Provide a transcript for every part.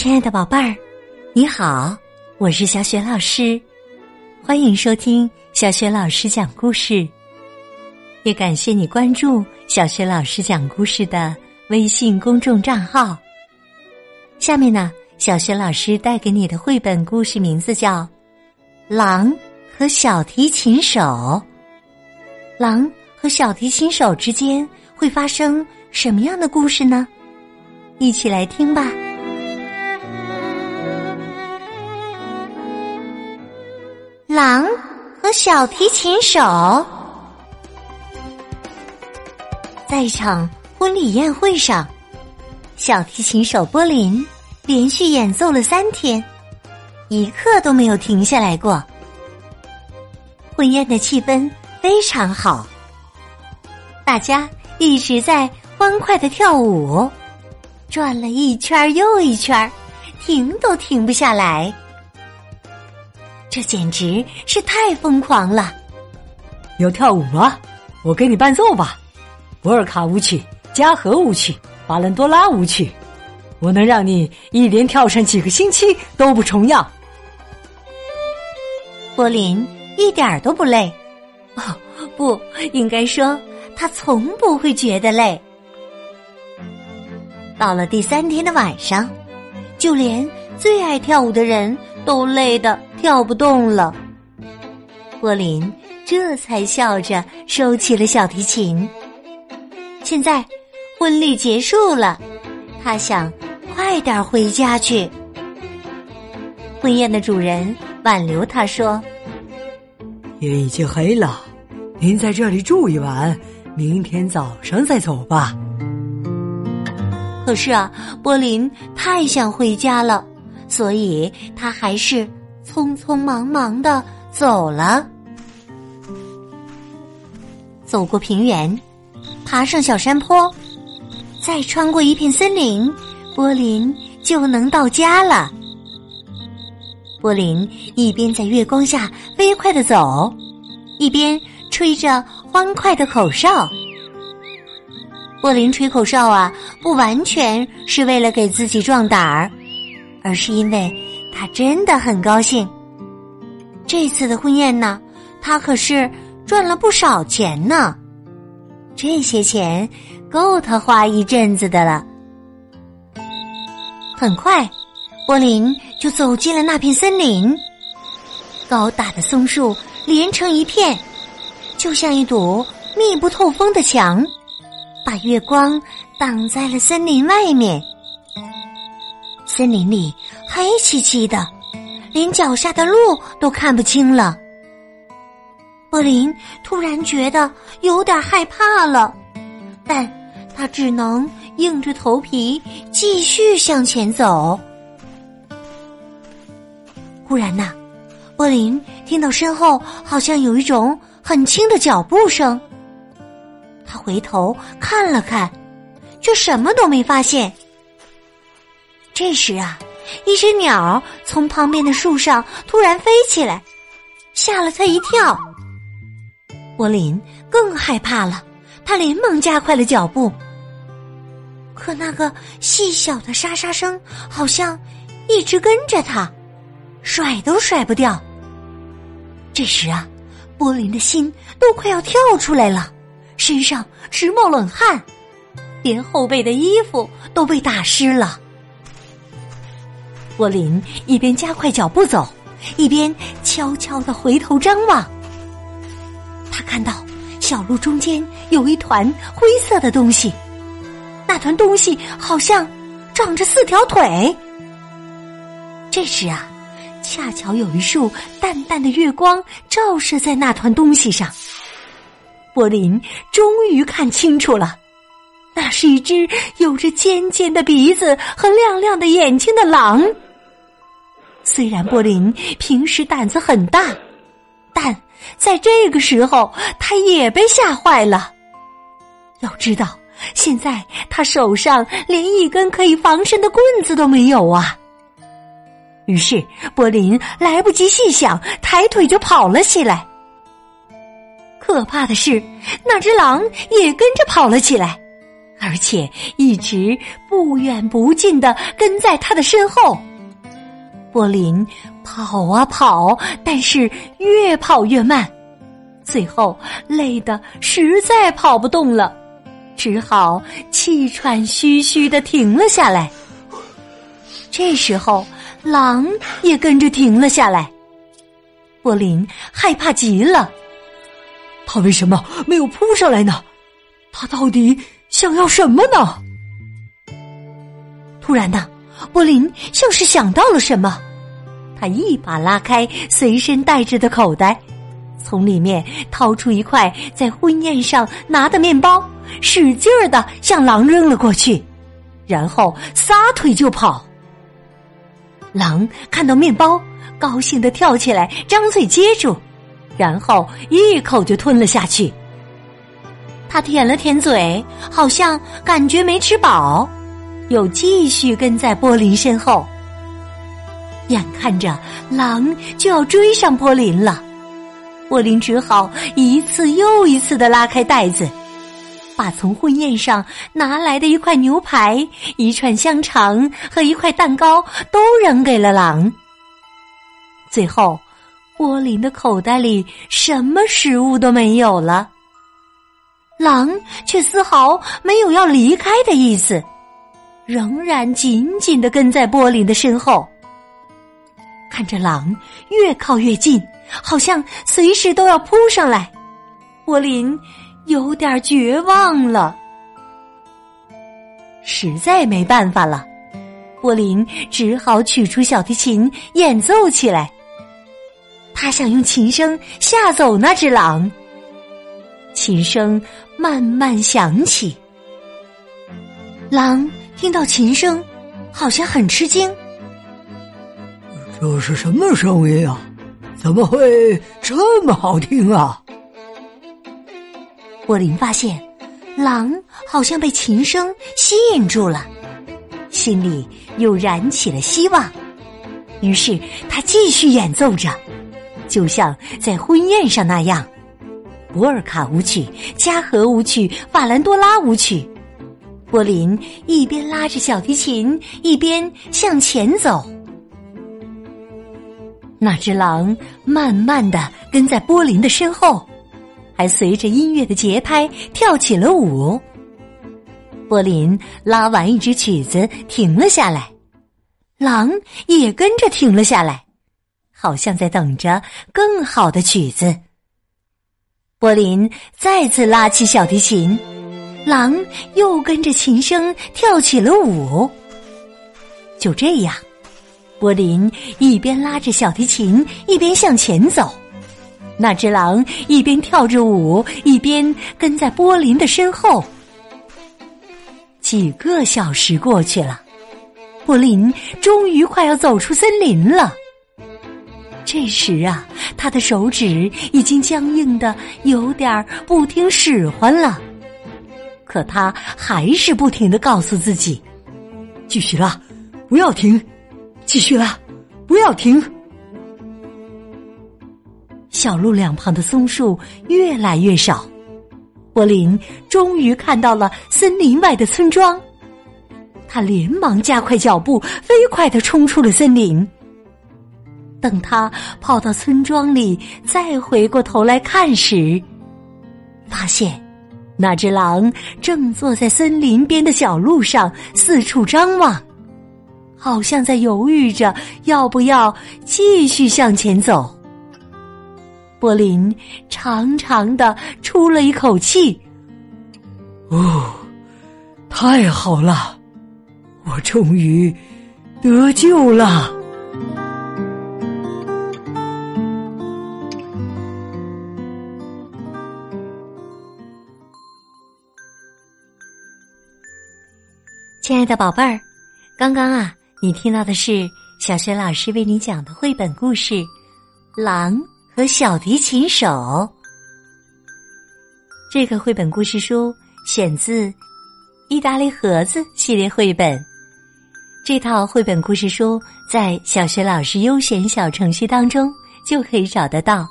亲爱的宝贝儿，你好，我是小雪老师，欢迎收听小雪老师讲故事。也感谢你关注小雪老师讲故事的微信公众账号。下面呢，小雪老师带给你的绘本故事名字叫《狼和小提琴手》。狼和小提琴手之间会发生什么样的故事呢？一起来听吧。狼和小提琴手，在一场婚礼宴会上，小提琴手波林连续演奏了三天，一刻都没有停下来过。婚宴的气氛非常好，大家一直在欢快的跳舞，转了一圈又一圈，停都停不下来。这简直是太疯狂了！要跳舞吗？我给你伴奏吧，博尔卡舞曲、加和舞曲、巴伦多拉舞曲，我能让你一连跳上几个星期都不重样。柏林一点儿都不累，哦，不应该说他从不会觉得累。到了第三天的晚上，就连最爱跳舞的人。都累得跳不动了，柏林这才笑着收起了小提琴。现在婚礼结束了，他想快点回家去。婚宴的主人挽留他说：“天已经黑了，您在这里住一晚，明天早上再走吧。”可是啊，柏林太想回家了。所以他还是匆匆忙忙的走了，走过平原，爬上小山坡，再穿过一片森林，波林就能到家了。波林一边在月光下飞快的走，一边吹着欢快的口哨。波林吹口哨啊，不完全是为了给自己壮胆儿。而是因为他真的很高兴。这次的婚宴呢，他可是赚了不少钱呢。这些钱够他花一阵子的了。很快，波林就走进了那片森林。高大的松树连成一片，就像一堵密不透风的墙，把月光挡在了森林外面。森林里黑漆漆的，连脚下的路都看不清了。波林突然觉得有点害怕了，但他只能硬着头皮继续向前走。忽然呐，波林听到身后好像有一种很轻的脚步声，他回头看了看，却什么都没发现。这时啊，一只鸟从旁边的树上突然飞起来，吓了他一跳。柏林更害怕了，他连忙加快了脚步。可那个细小的沙沙声好像一直跟着他，甩都甩不掉。这时啊，柏林的心都快要跳出来了，身上直冒冷汗，连后背的衣服都被打湿了。柏林一边加快脚步走，一边悄悄的回头张望。他看到小路中间有一团灰色的东西，那团东西好像长着四条腿。这时啊，恰巧有一束淡淡的月光照射在那团东西上，柏林终于看清楚了，那是一只有着尖尖的鼻子和亮亮的眼睛的狼。虽然波林平时胆子很大，但在这个时候他也被吓坏了。要知道，现在他手上连一根可以防身的棍子都没有啊！于是波林来不及细想，抬腿就跑了起来。可怕的是，那只狼也跟着跑了起来，而且一直不远不近的跟在他的身后。波林跑啊跑，但是越跑越慢，最后累得实在跑不动了，只好气喘吁吁的停了下来。这时候，狼也跟着停了下来。波林害怕极了，他为什么没有扑上来呢？他到底想要什么呢？突然呢，波林像是想到了什么。他一把拉开随身带着的口袋，从里面掏出一块在婚宴上拿的面包，使劲儿的向狼扔了过去，然后撒腿就跑。狼看到面包，高兴的跳起来，张嘴接住，然后一口就吞了下去。他舔了舔嘴，好像感觉没吃饱，又继续跟在波林身后。眼看着狼就要追上波林了，波林只好一次又一次的拉开袋子，把从婚宴上拿来的一块牛排、一串香肠和一块蛋糕都扔给了狼。最后，波林的口袋里什么食物都没有了，狼却丝毫没有要离开的意思，仍然紧紧的跟在波林的身后。看着狼越靠越近，好像随时都要扑上来，波林有点绝望了。实在没办法了，波林只好取出小提琴演奏起来。他想用琴声吓走那只狼。琴声慢慢响起，狼听到琴声，好像很吃惊。这是什么声音啊？怎么会这么好听啊？波林发现，狼好像被琴声吸引住了，心里又燃起了希望。于是他继续演奏着，就像在婚宴上那样，博尔卡舞曲、加和舞曲、法兰多拉舞曲。波林一边拉着小提琴，一边向前走。那只狼慢慢的跟在波林的身后，还随着音乐的节拍跳起了舞。波林拉完一支曲子，停了下来，狼也跟着停了下来，好像在等着更好的曲子。波林再次拉起小提琴，狼又跟着琴声跳起了舞。就这样。波林一边拉着小提琴，一边向前走。那只狼一边跳着舞，一边跟在波林的身后。几个小时过去了，波林终于快要走出森林了。这时啊，他的手指已经僵硬的有点不听使唤了。可他还是不停的告诉自己：“继续拉，不要停。”继续啦，不要停！小路两旁的松树越来越少，柏林终于看到了森林外的村庄。他连忙加快脚步，飞快的冲出了森林。等他跑到村庄里，再回过头来看时，发现那只狼正坐在森林边的小路上，四处张望。好像在犹豫着要不要继续向前走。柏林长长的出了一口气，哦，太好了，我终于得救了。亲爱的宝贝儿，刚刚啊。你听到的是小学老师为你讲的绘本故事《狼和小提琴手》。这个绘本故事书选自《意大利盒子》系列绘本。这套绘本故事书在小学老师优选小程序当中就可以找得到。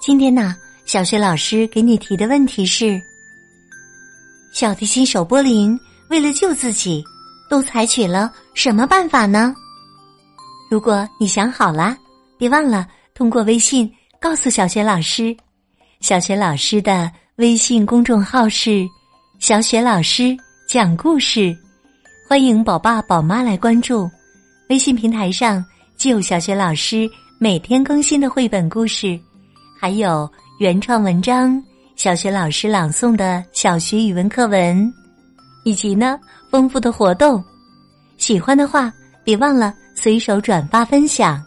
今天呢，小学老师给你提的问题是：小提琴手波林为了救自己，都采取了什么办法呢？如果你想好了，别忘了通过微信告诉小雪老师。小雪老师的微信公众号是“小雪老师讲故事”，欢迎宝爸宝妈来关注。微信平台上既有小雪老师每天更新的绘本故事，还有原创文章、小雪老师朗诵的小学语文课文，以及呢丰富的活动。喜欢的话，别忘了随手转发分享。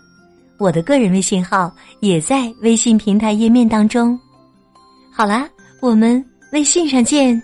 我的个人微信号也在微信平台页面当中。好啦，我们微信上见。